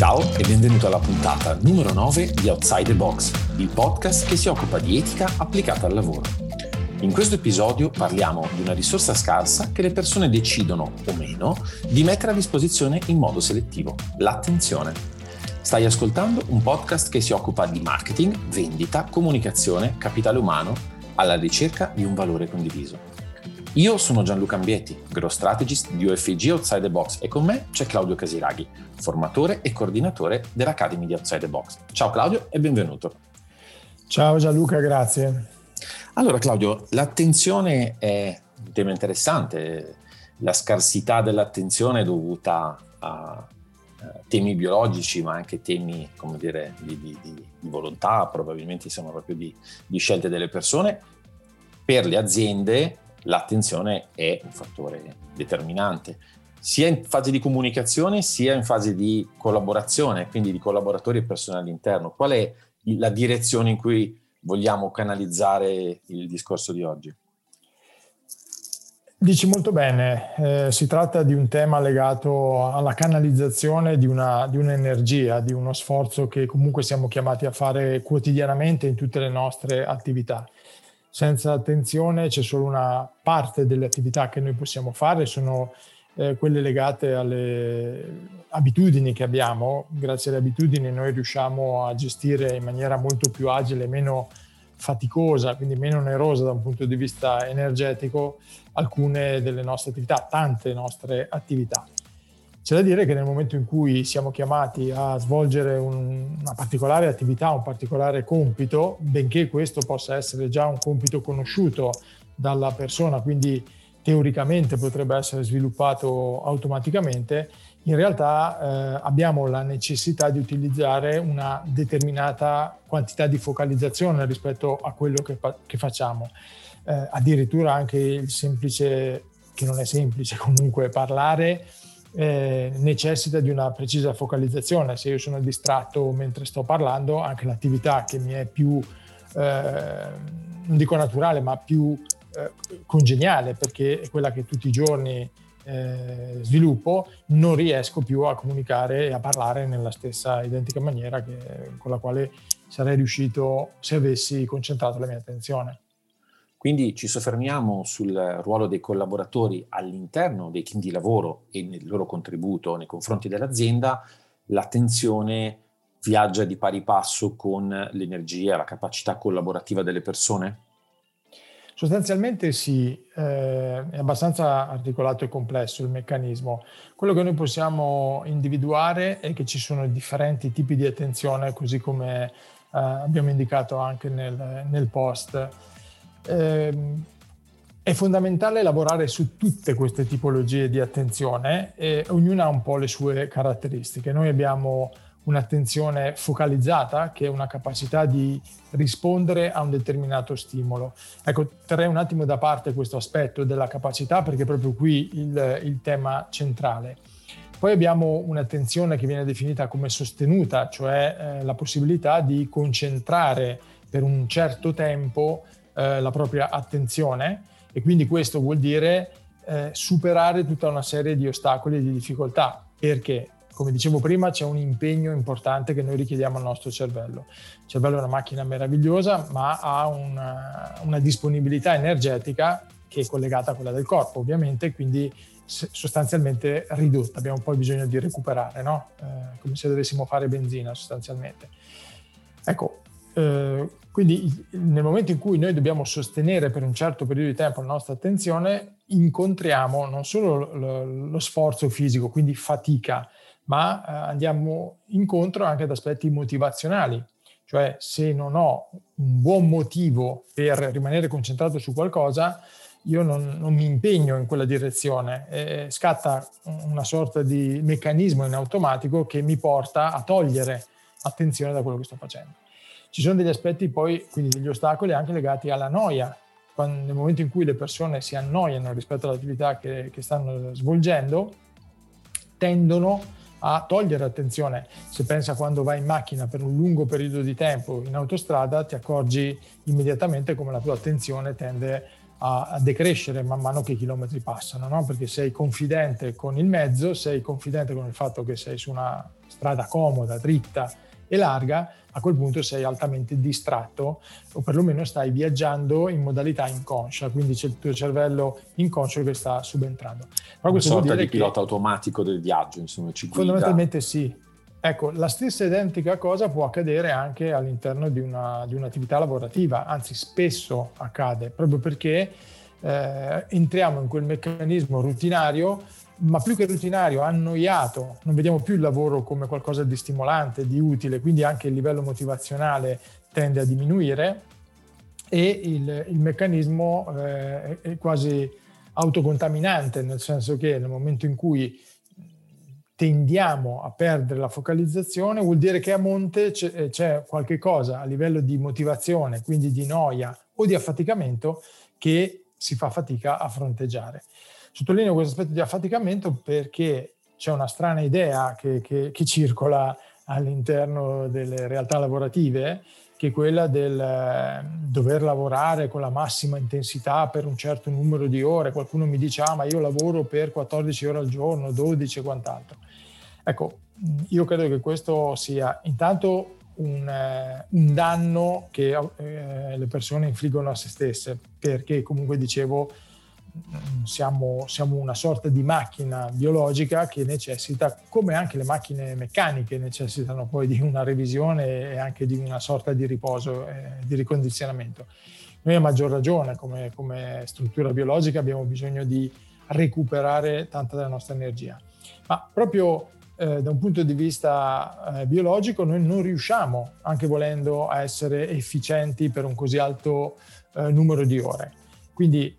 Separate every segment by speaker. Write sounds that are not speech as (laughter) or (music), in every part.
Speaker 1: Ciao e benvenuto alla puntata numero 9 di Outside the Box, il podcast che si occupa di etica applicata al lavoro. In questo episodio parliamo di una risorsa scarsa che le persone decidono o meno di mettere a disposizione in modo selettivo, l'attenzione. Stai ascoltando un podcast che si occupa di marketing, vendita, comunicazione, capitale umano, alla ricerca di un valore condiviso. Io sono Gianluca Ambietti, Growth Strategist di UFG Outside the Box e con me c'è Claudio Casiraghi, formatore e coordinatore dell'Academy di Outside the Box. Ciao Claudio e benvenuto.
Speaker 2: Ciao Gianluca, grazie.
Speaker 1: Allora Claudio, l'attenzione è un tema interessante, la scarsità dell'attenzione è dovuta a temi biologici ma anche temi come dire, di, di, di, volontà, probabilmente siamo proprio di, di scelte delle persone. Per le aziende l'attenzione è un fattore determinante, sia in fase di comunicazione sia in fase di collaborazione, quindi di collaboratori e personale interno. Qual è la direzione in cui vogliamo canalizzare il discorso di oggi?
Speaker 2: Dici molto bene, eh, si tratta di un tema legato alla canalizzazione di, una, di un'energia, di uno sforzo che comunque siamo chiamati a fare quotidianamente in tutte le nostre attività senza attenzione c'è solo una parte delle attività che noi possiamo fare, sono eh, quelle legate alle abitudini che abbiamo. Grazie alle abitudini noi riusciamo a gestire in maniera molto più agile, meno faticosa, quindi meno onerosa da un punto di vista energetico, alcune delle nostre attività, tante nostre attività. C'è da dire che nel momento in cui siamo chiamati a svolgere un, una particolare attività, un particolare compito, benché questo possa essere già un compito conosciuto dalla persona, quindi teoricamente potrebbe essere sviluppato automaticamente, in realtà eh, abbiamo la necessità di utilizzare una determinata quantità di focalizzazione rispetto a quello che, che facciamo. Eh, addirittura anche il semplice, che non è semplice (laughs) comunque, parlare eh, necessita di una precisa focalizzazione. Se io sono distratto mentre sto parlando, anche l'attività che mi è più, eh, non dico naturale, ma più eh, congeniale, perché è quella che tutti i giorni eh, sviluppo, non riesco più a comunicare e a parlare nella stessa identica maniera che, con la quale sarei riuscito se avessi concentrato la mia attenzione.
Speaker 1: Quindi ci soffermiamo sul ruolo dei collaboratori all'interno dei team di lavoro e nel loro contributo nei confronti dell'azienda. L'attenzione viaggia di pari passo con l'energia, la capacità collaborativa delle persone?
Speaker 2: Sostanzialmente sì, eh, è abbastanza articolato e complesso il meccanismo. Quello che noi possiamo individuare è che ci sono differenti tipi di attenzione, così come eh, abbiamo indicato anche nel, nel post ehm, è fondamentale lavorare su tutte queste tipologie di attenzione e ognuna ha un po' le sue caratteristiche. Noi abbiamo un'attenzione focalizzata che è una capacità di rispondere a un determinato stimolo. Ecco, terrei un attimo da parte questo aspetto della capacità perché è proprio qui il, il tema centrale. Poi abbiamo un'attenzione che viene definita come sostenuta, cioè eh, la possibilità di concentrare per un certo tempo eh, la propria attenzione e quindi questo vuol dire eh, superare tutta una serie di ostacoli e di difficoltà perché come dicevo prima c'è un impegno importante che noi richiediamo al nostro cervello. Il cervello è una macchina meravigliosa ma ha una, una disponibilità energetica che è collegata a quella del corpo ovviamente quindi sostanzialmente ridotta, abbiamo poi bisogno di recuperare, no? eh, come se dovessimo fare benzina sostanzialmente. Ecco, eh, quindi nel momento in cui noi dobbiamo sostenere per un certo periodo di tempo la nostra attenzione, incontriamo non solo lo, lo sforzo fisico, quindi fatica, ma eh, andiamo incontro anche ad aspetti motivazionali. Cioè se non ho un buon motivo per rimanere concentrato su qualcosa, io non, non mi impegno in quella direzione. E scatta una sorta di meccanismo in automatico che mi porta a togliere attenzione da quello che sto facendo. Ci sono degli aspetti poi, quindi degli ostacoli anche legati alla noia. Quando, nel momento in cui le persone si annoiano rispetto all'attività che, che stanno svolgendo, tendono a togliere attenzione. Se pensa quando vai in macchina per un lungo periodo di tempo in autostrada, ti accorgi immediatamente come la tua attenzione tende a, decrescere man mano che i chilometri passano, no? perché sei confidente con il mezzo, sei confidente con il fatto che sei su una strada comoda, dritta e larga, a quel punto sei altamente distratto o perlomeno stai viaggiando in modalità inconscia, quindi c'è il tuo cervello inconscio che sta subentrando.
Speaker 1: Però Una sorta di pilota automatico del viaggio, insomma, ci
Speaker 2: guida. Fondamentalmente sì. Ecco, la stessa identica cosa può accadere anche all'interno di, una, di un'attività lavorativa, anzi spesso accade, proprio perché eh, entriamo in quel meccanismo rutinario ma più che rutinario, annoiato, non vediamo più il lavoro come qualcosa di stimolante, di utile, quindi anche il livello motivazionale tende a diminuire e il, il meccanismo eh, è quasi autocontaminante, nel senso che nel momento in cui tendiamo a perdere la focalizzazione, vuol dire che a monte c'è, c'è qualche cosa a livello di motivazione, quindi di noia o di affaticamento che si fa fatica a fronteggiare. Sottolineo questo aspetto di affaticamento perché c'è una strana idea che, che, che circola all'interno delle realtà lavorative, che è quella del eh, dover lavorare con la massima intensità per un certo numero di ore. Qualcuno mi dice, ah ma io lavoro per 14 ore al giorno, 12 e quant'altro. Ecco, io credo che questo sia intanto un, eh, un danno che eh, le persone infliggono a se stesse, perché comunque dicevo siamo, siamo, una sorta di macchina biologica che necessita, come anche le macchine meccaniche necessitano poi di una revisione e anche di una sorta di riposo, eh, di ricondizionamento. Noi a maggior ragione come, come, struttura biologica abbiamo bisogno di recuperare tanta della nostra energia. Ma proprio eh, da un punto di vista eh, biologico noi non riusciamo, anche volendo, a essere efficienti per un così alto eh, numero di ore. Quindi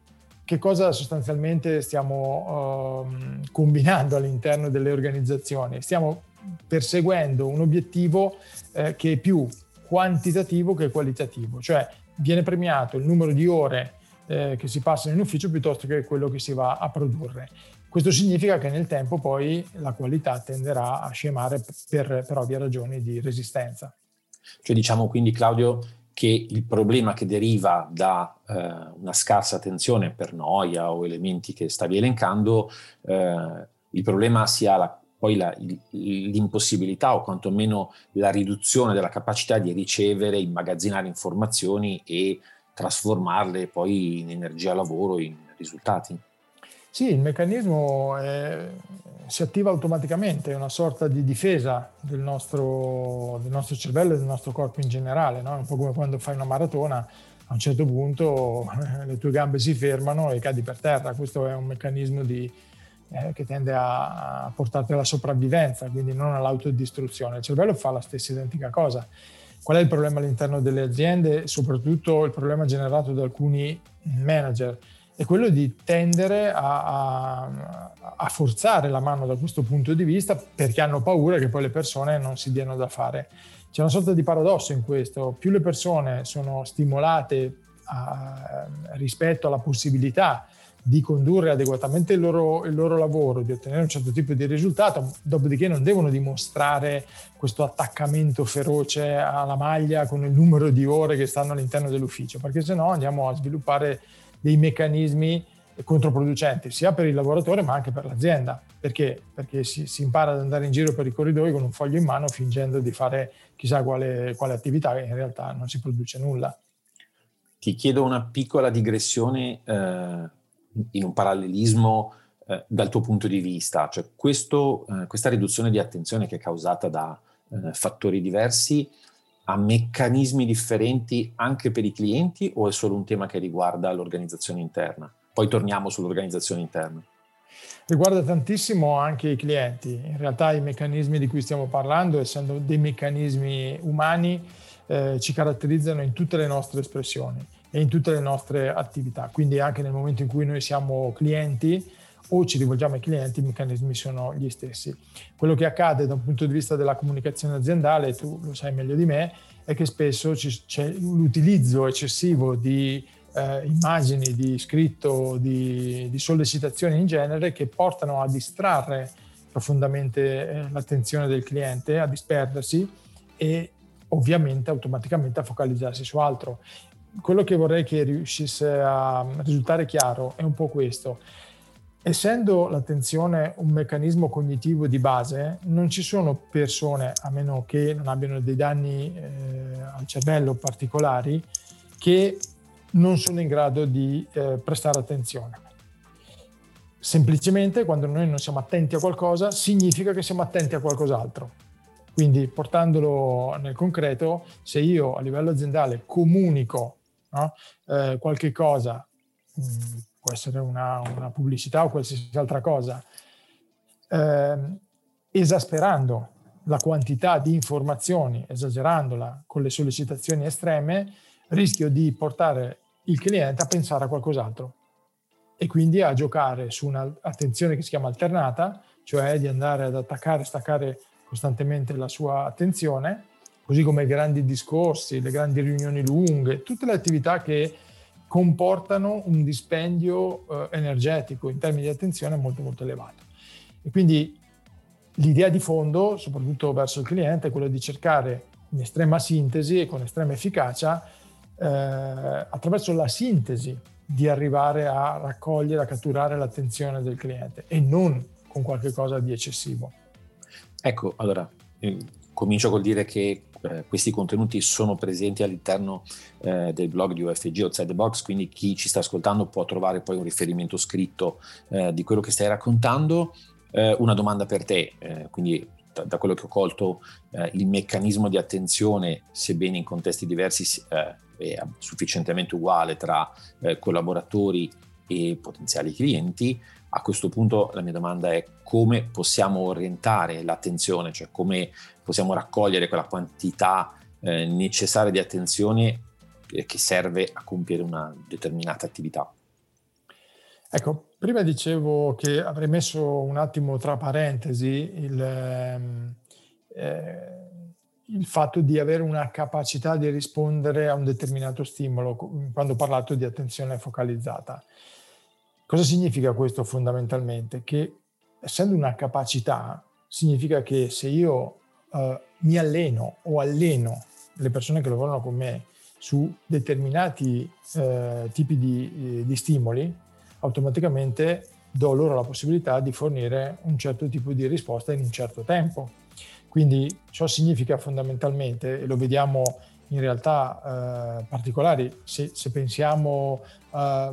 Speaker 2: che cosa sostanzialmente stiamo uh, combinando all'interno delle organizzazioni? Stiamo perseguendo un obiettivo eh, che è più quantitativo che qualitativo, cioè viene premiato il numero di ore eh, che si passano in ufficio piuttosto che quello che si va a produrre. Questo significa che nel tempo poi la qualità tenderà a scemare per, per ovvie ragioni di resistenza.
Speaker 1: Cioè diciamo quindi Claudio che il problema che deriva da eh, una scarsa attenzione per noia o elementi che stavi elencando, eh, il problema sia la, poi la, l'impossibilità o quantomeno la riduzione della capacità di ricevere, immagazzinare informazioni e trasformarle poi in energia lavoro, in risultati.
Speaker 2: Sì, il meccanismo è, si attiva automaticamente, è una sorta di difesa del nostro, del nostro cervello e del nostro corpo in generale, no? un po' come quando fai una maratona, a un certo punto (laughs) le tue gambe si fermano e cadi per terra, questo è un meccanismo di, eh, che tende a, portarti alla sopravvivenza, quindi non all'autodistruzione. Il cervello fa la stessa identica cosa. Qual è il problema all'interno delle aziende? Soprattutto il problema generato da alcuni manager è quello di tendere a, a, a, forzare la mano da questo punto di vista perché hanno paura che poi le persone non si diano da fare. C'è una sorta di paradosso in questo, più le persone sono stimolate a, rispetto alla possibilità di condurre adeguatamente il loro, il loro, lavoro, di ottenere un certo tipo di risultato, dopodiché non devono dimostrare questo attaccamento feroce alla maglia con il numero di ore che stanno all'interno dell'ufficio, perché se no andiamo a sviluppare dei meccanismi controproducenti sia per il lavoratore ma anche per l'azienda. Perché? Perché si, si, impara ad andare in giro per i corridoi con un foglio in mano fingendo di fare chissà quale, quale attività e in realtà non si produce nulla.
Speaker 1: Ti chiedo una piccola digressione eh, in un parallelismo eh, dal tuo punto di vista, cioè questo, eh, questa riduzione di attenzione che è causata da eh, fattori diversi ha meccanismi differenti anche per i clienti o è solo un tema che riguarda l'organizzazione interna? Poi torniamo sull'organizzazione interna.
Speaker 2: Riguarda tantissimo anche i clienti. In realtà i meccanismi di cui stiamo parlando, essendo dei meccanismi umani, eh, ci caratterizzano in tutte le nostre espressioni e in tutte le nostre attività. Quindi anche nel momento in cui noi siamo clienti, o ci rivolgiamo ai clienti, i meccanismi sono gli stessi. Quello che accade da un punto di vista della comunicazione aziendale, tu lo sai meglio di me, è che spesso c'è l'utilizzo eccessivo di eh, immagini, di scritto, di, di, sollecitazioni in genere che portano a distrarre profondamente eh, l'attenzione del cliente, a disperdersi e ovviamente automaticamente a focalizzarsi su altro quello che vorrei che riuscisse a risultare chiaro è un po' questo. Essendo l'attenzione un meccanismo cognitivo di base, non ci sono persone, a meno che non abbiano dei danni eh, al cervello particolari, che non sono in grado di eh, prestare attenzione. Semplicemente quando noi non siamo attenti a qualcosa, significa che siamo attenti a qualcos'altro. Quindi portandolo nel concreto, se io a livello aziendale comunico no, eh, qualche cosa, mh, mm, può essere una, una, pubblicità o qualsiasi altra cosa, eh, esasperando la quantità di informazioni, esagerandola con le sollecitazioni estreme, rischio di portare il cliente a pensare a qualcos'altro e quindi a giocare su un'attenzione che si chiama alternata, cioè di andare ad attaccare e staccare costantemente la sua attenzione, così come i grandi discorsi, le grandi riunioni lunghe, tutte le attività che comportano un dispendio eh, energetico in termini di attenzione molto molto elevato. E quindi l'idea di fondo, soprattutto verso il cliente, è quella di cercare in estrema sintesi e con estrema efficacia, eh, attraverso la sintesi, di arrivare a raccogliere, a catturare l'attenzione del cliente e non con qualche cosa di eccessivo.
Speaker 1: Ecco, allora, eh, comincio col dire che eh, questi contenuti sono presenti all'interno eh, del blog di UFG Outside the Box, quindi chi ci sta ascoltando può trovare poi un riferimento scritto eh, di quello che stai raccontando. Eh, una domanda per te, eh, quindi da, da, quello che ho colto, il meccanismo di attenzione, sebbene in contesti diversi, è sufficientemente uguale tra collaboratori e potenziali clienti. A questo punto la mia domanda è come possiamo orientare l'attenzione, cioè come possiamo raccogliere quella quantità eh, necessaria di attenzione che serve a compiere una determinata attività.
Speaker 2: Ecco, prima dicevo che avrei messo un attimo tra parentesi il, ehm, eh, il fatto di avere una capacità di rispondere a un determinato stimolo quando ho parlato di attenzione focalizzata. Cosa significa questo fondamentalmente? Che essendo una capacità, significa che se io uh, mi alleno o alleno le persone che lavorano con me su determinati uh, tipi di, eh, di stimoli, automaticamente do loro la possibilità di fornire un certo tipo di risposta in un certo tempo. Quindi ciò significa fondamentalmente, e lo vediamo in realtà eh, particolari. Se, se pensiamo eh,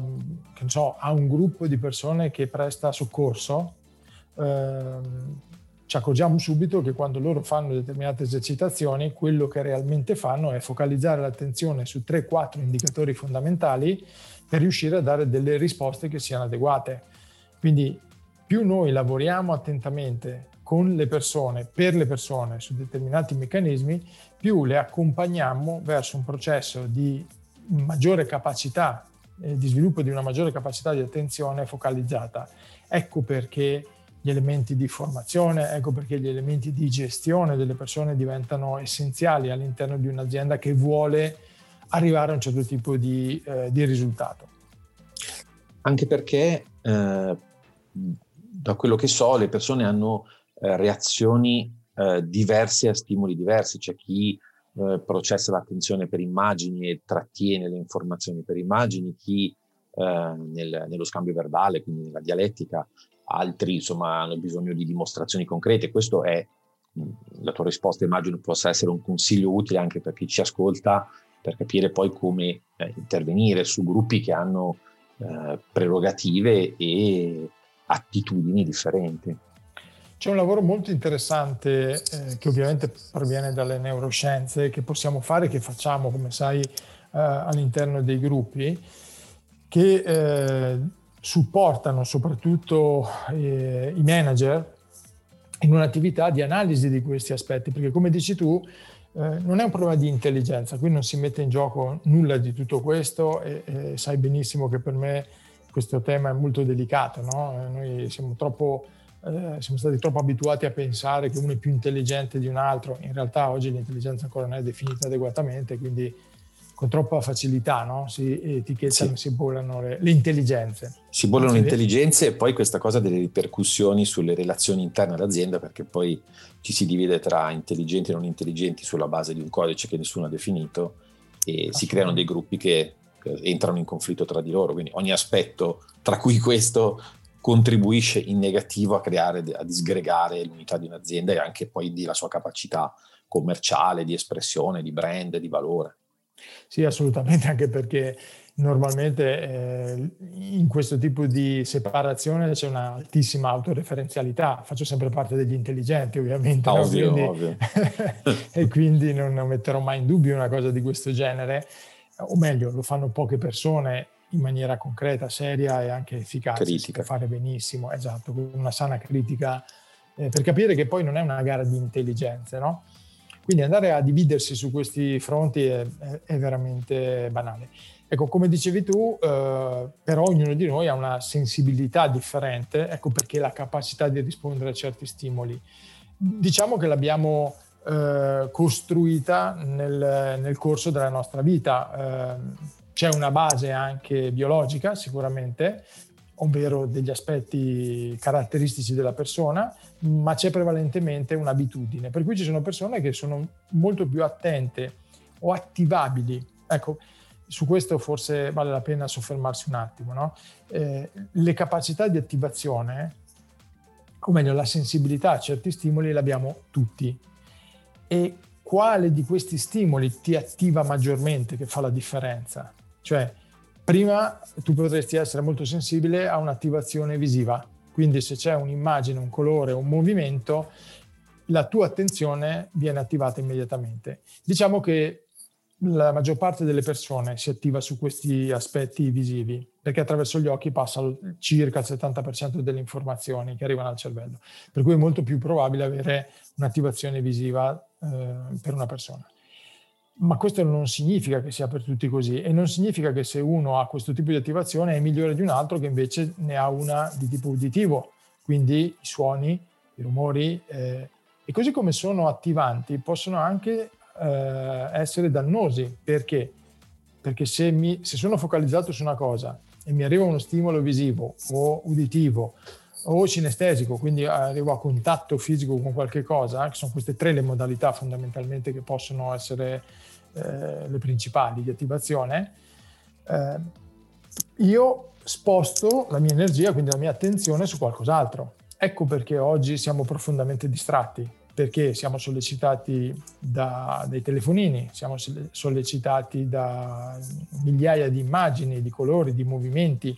Speaker 2: so, a un gruppo di persone che presta soccorso, eh, ci accorgiamo subito che quando loro fanno determinate esercitazioni, quello che realmente fanno è focalizzare l'attenzione su 3-4 indicatori fondamentali per riuscire a dare delle risposte che siano adeguate. Quindi più noi lavoriamo attentamente con le persone, per le persone, su determinati meccanismi, più le accompagniamo verso un processo di maggiore capacità, eh, di sviluppo di una maggiore capacità di attenzione focalizzata. Ecco perché gli elementi di formazione, ecco perché gli elementi di gestione delle persone diventano essenziali all'interno di un'azienda che vuole arrivare a un certo tipo di, eh, di risultato.
Speaker 1: Anche perché, eh, da quello che so, le persone hanno eh, reazioni eh, diverse a stimoli diversi. C'è chi eh, processa l'attenzione per immagini e trattiene le informazioni per immagini, chi eh, nel, nello scambio verbale, quindi nella dialettica, altri insomma hanno bisogno di dimostrazioni concrete. Questo è la tua risposta, immagino possa essere un consiglio utile anche per chi ci ascolta per capire poi come eh, intervenire su gruppi che hanno eh, prerogative e attitudini differenti.
Speaker 2: C'è un lavoro molto interessante eh, che ovviamente proviene dalle neuroscienze che possiamo fare, che facciamo, come sai, eh, all'interno dei gruppi, che eh, supportano soprattutto eh, i manager in un'attività di analisi di questi aspetti, perché come dici tu, eh, non è un problema di intelligenza, qui non si mette in gioco nulla di tutto questo e, e sai benissimo che per me questo tema è molto delicato, no? Noi siamo troppo eh, siamo stati troppo abituati a pensare che uno è più intelligente di un altro, in realtà oggi l'intelligenza ancora non è definita adeguatamente, quindi con troppa facilità no? si etichettano, sì. si bollano le, le, intelligenze.
Speaker 1: Si bollano le intelligenze e poi questa cosa ha delle ripercussioni sulle relazioni interne all'azienda perché poi ci si divide tra intelligenti e non intelligenti sulla base di un codice che nessuno ha definito e si creano dei gruppi che entrano in conflitto tra di loro, quindi ogni aspetto, tra cui questo, contribuisce in negativo a creare, a disgregare l'unità di un'azienda e anche poi di la sua capacità commerciale, di espressione, di brand, di valore.
Speaker 2: Sì, assolutamente, anche perché normalmente eh, in questo tipo di separazione c'è un'altissima autoreferenzialità. Faccio sempre parte degli intelligenti, ovviamente.
Speaker 1: Ovvio,
Speaker 2: no? quindi,
Speaker 1: ovvio. (laughs)
Speaker 2: e quindi non, non metterò mai in dubbio una cosa di questo genere, o meglio, lo fanno poche persone in maniera concreta, seria e anche efficace.
Speaker 1: Critica.
Speaker 2: Fare benissimo, esatto, con una sana critica, eh, per capire che poi non è una gara di intelligenze, no? Quindi andare a dividersi su questi fronti è, è, è veramente banale. Ecco, come dicevi tu, eh, però ognuno di noi ha una sensibilità differente, ecco perché la capacità di rispondere a certi stimoli. Diciamo che l'abbiamo eh, costruita nel, nel, corso della nostra vita. Eh, c'è una base anche biologica sicuramente, ovvero degli aspetti caratteristici della persona, ma c'è prevalentemente un'abitudine. Per cui ci sono persone che sono molto più attente o attivabili. Ecco, su questo forse vale la pena soffermarsi un attimo. No? Eh, le capacità di attivazione, o meglio la sensibilità a certi stimoli, le abbiamo tutti. E quale di questi stimoli ti attiva maggiormente che fa la differenza? Cioè, prima tu potresti essere molto sensibile a un'attivazione visiva, quindi se c'è un'immagine, un colore, un movimento, la tua attenzione viene attivata immediatamente. Diciamo che la maggior parte delle persone si attiva su questi aspetti visivi, perché attraverso gli occhi passa circa il 70% delle informazioni che arrivano al cervello, per cui è molto più probabile avere un'attivazione visiva eh, per una persona. Ma questo non significa che sia per tutti così e non significa che se uno ha questo tipo di attivazione è migliore di un altro che invece ne ha una di tipo uditivo, quindi i suoni, i rumori eh, e così come sono attivanti possono anche eh, essere dannosi. Perché? Perché se, mi, se sono focalizzato su una cosa e mi arriva uno stimolo visivo o uditivo o cinestesico, quindi arrivo a contatto fisico con qualche cosa, che sono queste tre le modalità fondamentalmente che possono essere eh, le principali di attivazione, eh, io sposto la mia energia, quindi la mia attenzione su qualcos'altro. Ecco perché oggi siamo profondamente distratti, perché siamo sollecitati da, dai telefonini, siamo sollecitati da migliaia di immagini, di colori, di movimenti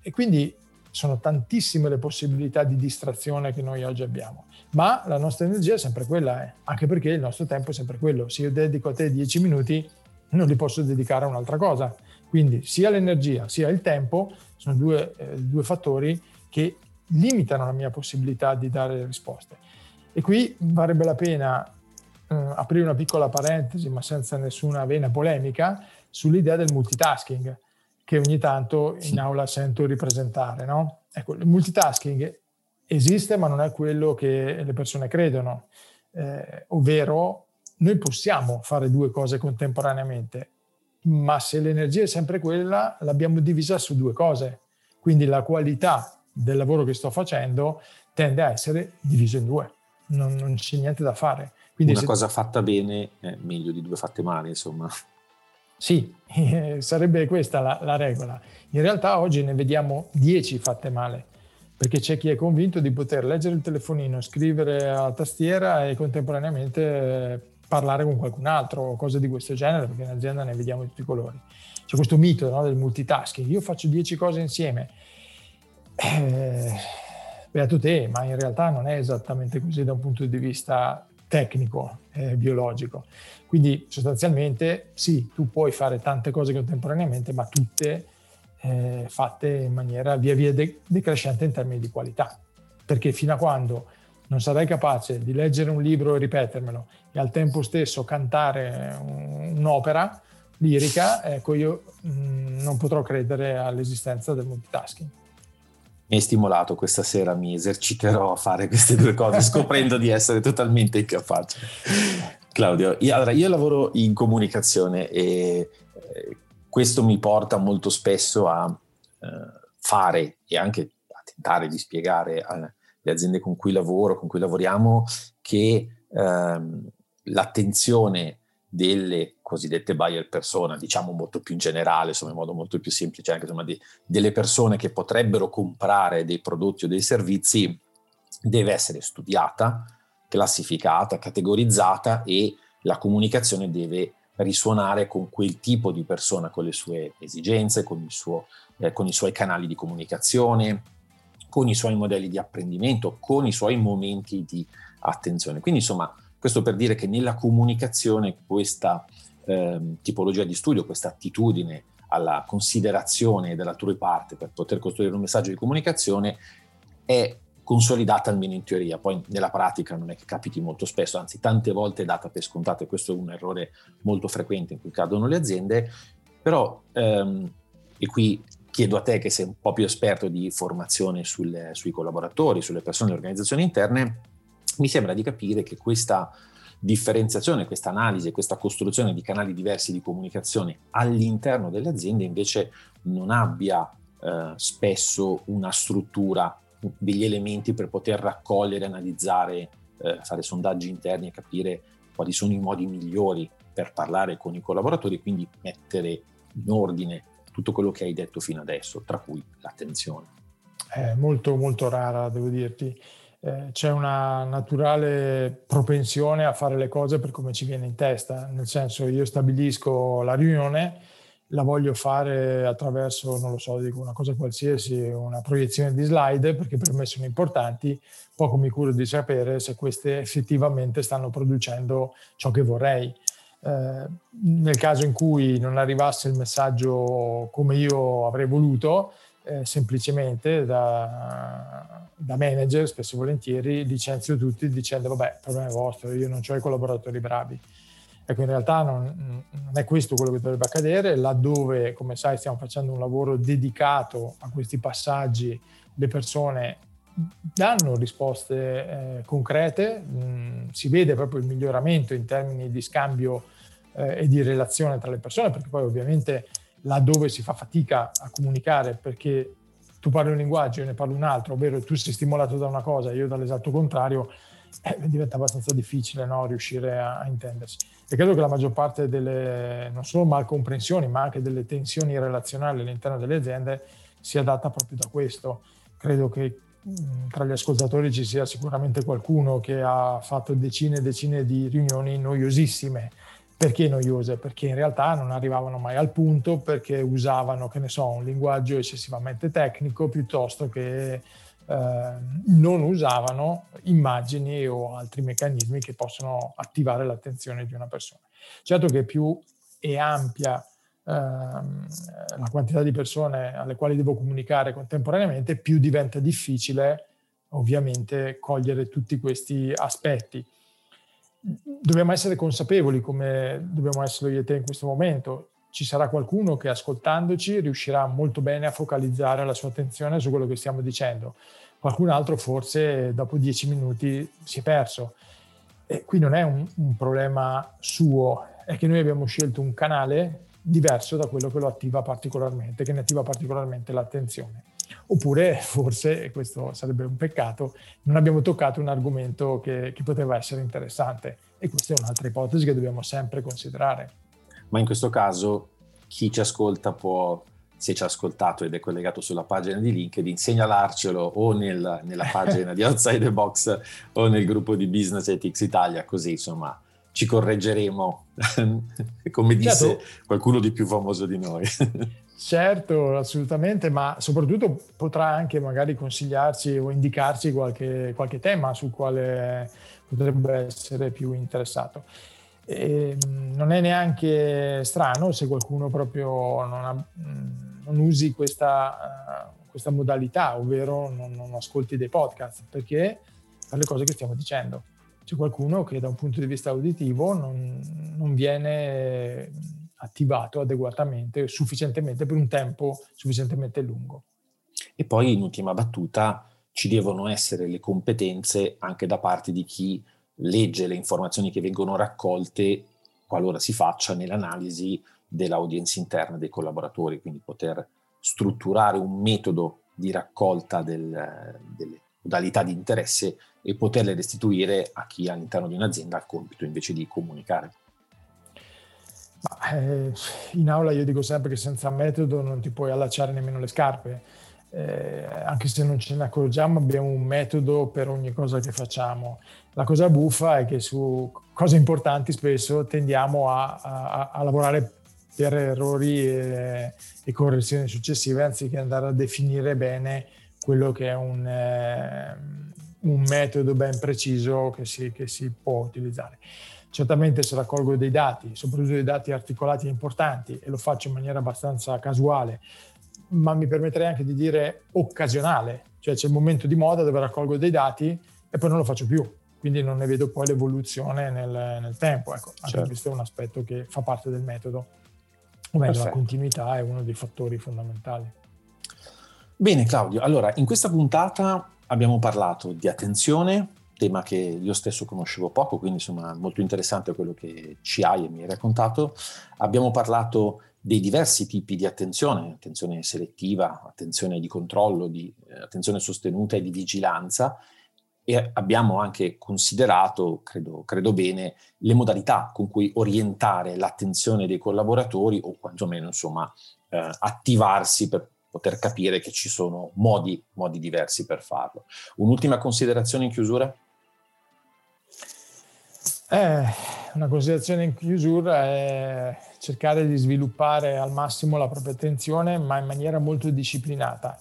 Speaker 2: e quindi sono tantissime le possibilità di distrazione che noi oggi abbiamo, ma la nostra energia è sempre quella, eh? anche perché il nostro tempo è sempre quello. Se io dedico a te 10 minuti, non li posso dedicare a un'altra cosa. Quindi sia l'energia sia il tempo sono due, eh, due fattori che limitano la mia possibilità di dare risposte. E qui varrebbe la pena eh, aprire una piccola parentesi, ma senza nessuna vena polemica, sull'idea del multitasking che ogni tanto in aula sento ripresentare. No? Ecco, il multitasking esiste, ma non è quello che le persone credono, eh, ovvero noi possiamo fare due cose contemporaneamente, ma se l'energia è sempre quella, l'abbiamo divisa su due cose. Quindi la qualità del lavoro che sto facendo tende a essere diviso in due, non, non c'è niente da fare.
Speaker 1: Quindi Una se... cosa fatta bene è meglio di due fatte male, insomma.
Speaker 2: Sì, (laughs) sarebbe questa la, la, regola. In realtà oggi ne vediamo 10 fatte male, perché c'è chi è convinto di poter leggere il telefonino, scrivere alla tastiera e contemporaneamente eh, parlare con qualcun altro o cose di questo genere, perché in azienda ne vediamo di tutti i colori. C'è questo mito no, del multitasking, io faccio 10 cose insieme. Eh, beato te, ma in realtà non è esattamente così da un punto di vista tecnico, eh, biologico. Quindi sostanzialmente sì, tu puoi fare tante cose contemporaneamente, ma tutte eh, fatte in maniera via via de- decrescente in termini di qualità. Perché fino a quando non sarai capace di leggere un libro e ripetermelo e al tempo stesso cantare un'opera lirica, ecco io mh, mm, non potrò credere all'esistenza del multitasking
Speaker 1: mi hai stimolato questa sera, mi eserciterò a fare queste due cose scoprendo di essere totalmente incapace. Claudio, io, allora, io lavoro in comunicazione e eh, questo mi porta molto spesso a eh, fare e anche a tentare di spiegare alle aziende con cui lavoro, con cui lavoriamo, che ehm, l'attenzione delle cosiddette buyer persona, diciamo molto più in generale, insomma in modo molto più semplice, anche insomma, di, delle persone che potrebbero comprare dei prodotti o dei servizi, deve essere studiata, classificata, categorizzata e la comunicazione deve risuonare con quel tipo di persona, con le sue esigenze, con, suo, eh, con i suoi canali di comunicazione, con i suoi modelli di apprendimento, con i suoi momenti di attenzione. Quindi insomma, questo per dire che nella comunicazione questa eh, tipologia di studio, questa attitudine alla considerazione della tua parte per poter costruire un messaggio di comunicazione è consolidata almeno in teoria, poi nella pratica non è che capiti molto spesso, anzi tante volte è data per scontato e questo è un errore molto frequente in cui cadono le aziende, però ehm, e qui chiedo a te che sei un po' più esperto di formazione sul, sui collaboratori, sulle persone, le organizzazioni interne, mi sembra di capire che questa differenziazione, questa analisi, questa costruzione di canali diversi di comunicazione all'interno delle aziende invece non abbia eh, spesso una struttura, degli elementi per poter raccogliere, analizzare, eh, fare sondaggi interni e capire quali sono i modi migliori per parlare con i collaboratori e quindi mettere in ordine tutto quello che hai detto fino adesso, tra cui l'attenzione.
Speaker 2: È molto, molto rara, devo dirti. Eh, c'è una naturale propensione a fare le cose per come ci viene in testa, nel senso io stabilisco la riunione, la voglio fare attraverso, non lo so, dico una cosa qualsiasi, una proiezione di slide perché per me sono importanti, poco mi curo di sapere se queste effettivamente stanno producendo ciò che vorrei. Eh, nel caso in cui non arrivasse il messaggio come io avrei voluto, eh, semplicemente da, da, manager, spesso e volentieri, licenzio tutti dicendo vabbè, problema è vostro, io non ho i collaboratori bravi. Ecco, in realtà non, non, è questo quello che dovrebbe accadere, laddove, come sai, stiamo facendo un lavoro dedicato a questi passaggi, le persone danno risposte eh, concrete, mh, mm, si vede proprio il miglioramento in termini di scambio eh, e di relazione tra le persone, perché poi ovviamente laddove si fa fatica a comunicare perché tu parli un linguaggio, io ne parlo un altro, ovvero tu sei stimolato da una cosa e io dall'esatto contrario, eh, diventa abbastanza difficile no, riuscire a, a, intendersi. E credo che la maggior parte delle, non solo malcomprensioni, ma anche delle tensioni relazionali all'interno delle aziende sia data proprio da questo. Credo che tra gli ascoltatori ci sia sicuramente qualcuno che ha fatto decine e decine di riunioni noiosissime. Perché noiose? Perché in realtà non arrivavano mai al punto, perché usavano, che ne so, un linguaggio eccessivamente tecnico piuttosto che eh, non usavano immagini o altri meccanismi che possono attivare l'attenzione di una persona. Certo che più è ampia Ehm, la quantità di persone alle quali devo comunicare contemporaneamente, più diventa difficile ovviamente cogliere tutti questi aspetti. Dobbiamo essere consapevoli, come dobbiamo essere io e te in questo momento. Ci sarà qualcuno che ascoltandoci riuscirà molto bene a focalizzare la sua attenzione su quello che stiamo dicendo. Qualcun altro forse dopo dieci minuti si è perso. E qui non è un, un problema suo, è che noi abbiamo scelto un canale diverso da quello che lo attiva particolarmente, che ne attiva particolarmente l'attenzione. Oppure forse, e questo sarebbe un peccato, non abbiamo toccato un argomento che, che poteva essere interessante e questa è un'altra ipotesi che dobbiamo sempre considerare.
Speaker 1: Ma in questo caso chi ci ascolta può se ci ha ascoltato ed è collegato sulla pagina di LinkedIn, segnalarcelo o nel, nella pagina di (laughs) Outside the Box o nel gruppo di Business Ethics Italia, così insomma ci correggeremo, (laughs) come disse certo. qualcuno di più famoso di noi. (laughs)
Speaker 2: certo, assolutamente, ma soprattutto potrà anche magari consigliarci o indicarci qualche, qualche tema sul quale potrebbe essere più interessato. E ehm, non è neanche strano se qualcuno proprio non, ha, non usi questa, questa, modalità, ovvero non, non ascolti dei podcast, perché per le cose che stiamo dicendo c'è qualcuno che da un punto di vista uditivo non, non viene attivato adeguatamente, sufficientemente per un tempo sufficientemente lungo.
Speaker 1: E poi in ultima battuta ci devono essere le competenze anche da parte di chi legge le informazioni che vengono raccolte qualora si faccia nell'analisi dell'audience interna dei collaboratori, quindi poter strutturare un metodo di raccolta del, delle modalità di interesse e poterle restituire a chi all'interno di un'azienda ha il compito invece di comunicare.
Speaker 2: Ma, eh, in aula io dico sempre che senza metodo non ti puoi allacciare nemmeno le scarpe. Eh, anche se non ce ne accorgiamo, abbiamo un metodo per ogni cosa che facciamo. La cosa buffa è che su cose importanti spesso tendiamo a, a, a lavorare per errori e, e, correzioni successive anziché andare a definire bene quello che è un, eh, un metodo ben preciso che si, che si può utilizzare. Certamente se raccolgo dei dati, soprattutto dei dati articolati e importanti, e lo faccio in maniera abbastanza casuale, ma mi permetterei anche di dire occasionale, cioè c'è il momento di moda dove raccolgo dei dati e poi non lo faccio più, quindi non ne vedo poi l'evoluzione nel, nel tempo. Ecco, anche certo. questo è un aspetto che fa parte del metodo, o meglio la continuità è uno dei fattori fondamentali.
Speaker 1: Bene Claudio, allora in questa puntata abbiamo parlato di attenzione, tema che io stesso conoscevo poco, quindi insomma molto interessante quello che ci hai e mi hai raccontato. Abbiamo parlato dei diversi tipi di attenzione, attenzione selettiva, attenzione di controllo, di eh, attenzione sostenuta e di vigilanza e abbiamo anche considerato, credo, credo, bene, le modalità con cui orientare l'attenzione dei collaboratori o quantomeno insomma eh, attivarsi per poter capire che ci sono modi, modi diversi per farlo. Un'ultima considerazione in chiusura?
Speaker 2: Eh, una considerazione in chiusura è cercare di sviluppare al massimo la propria attenzione, ma in maniera molto disciplinata.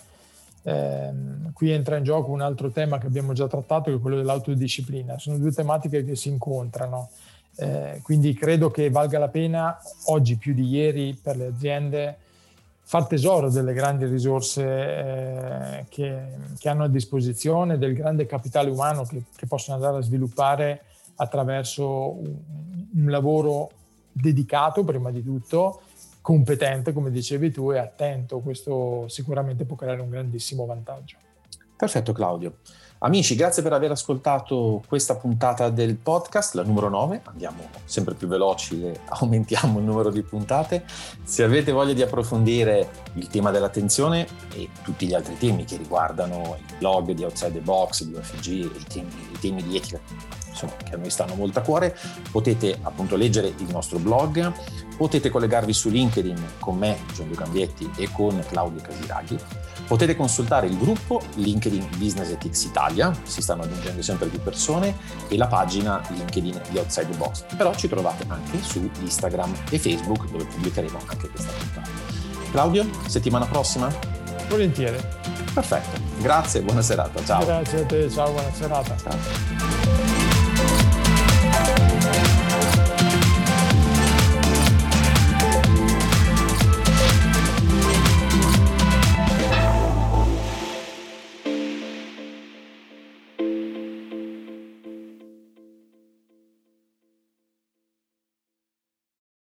Speaker 2: Eh, qui entra in gioco un altro tema che abbiamo già trattato, che è quello dell'autodisciplina. Sono due tematiche che si incontrano, eh, quindi credo che valga la pena oggi più di ieri per le aziende far tesoro delle grandi risorse eh, che, che, hanno a disposizione, del grande capitale umano che, che possono andare a sviluppare attraverso un, un lavoro dedicato prima di tutto, competente come dicevi tu e attento, questo sicuramente può creare un grandissimo vantaggio.
Speaker 1: Perfetto Claudio. Amici, grazie per aver ascoltato questa puntata del podcast, la numero 9. Andiamo sempre più veloci e (laughs) aumentiamo il numero di puntate. Se avete voglia di approfondire il tema dell'attenzione e tutti gli altri temi che riguardano il blog di Outside the Box, di UFG, i temi, i temi di etica insomma, che a noi stanno molto a cuore, potete appunto leggere il nostro blog, potete collegarvi su LinkedIn con me, Gianluca Gambietti, e con Claudio Casiraghi. Potete consultare il gruppo LinkedIn Business Ethics Italia, si stanno aggiungendo sempre più persone, e la pagina LinkedIn di Outside the Box. Però ci trovate anche su Instagram e Facebook dove pubblicheremo anche questa puntata. Claudio, settimana prossima?
Speaker 2: Volentieri.
Speaker 1: Perfetto, grazie, buona serata, ciao.
Speaker 2: Grazie a te, ciao, buona serata. Ciao.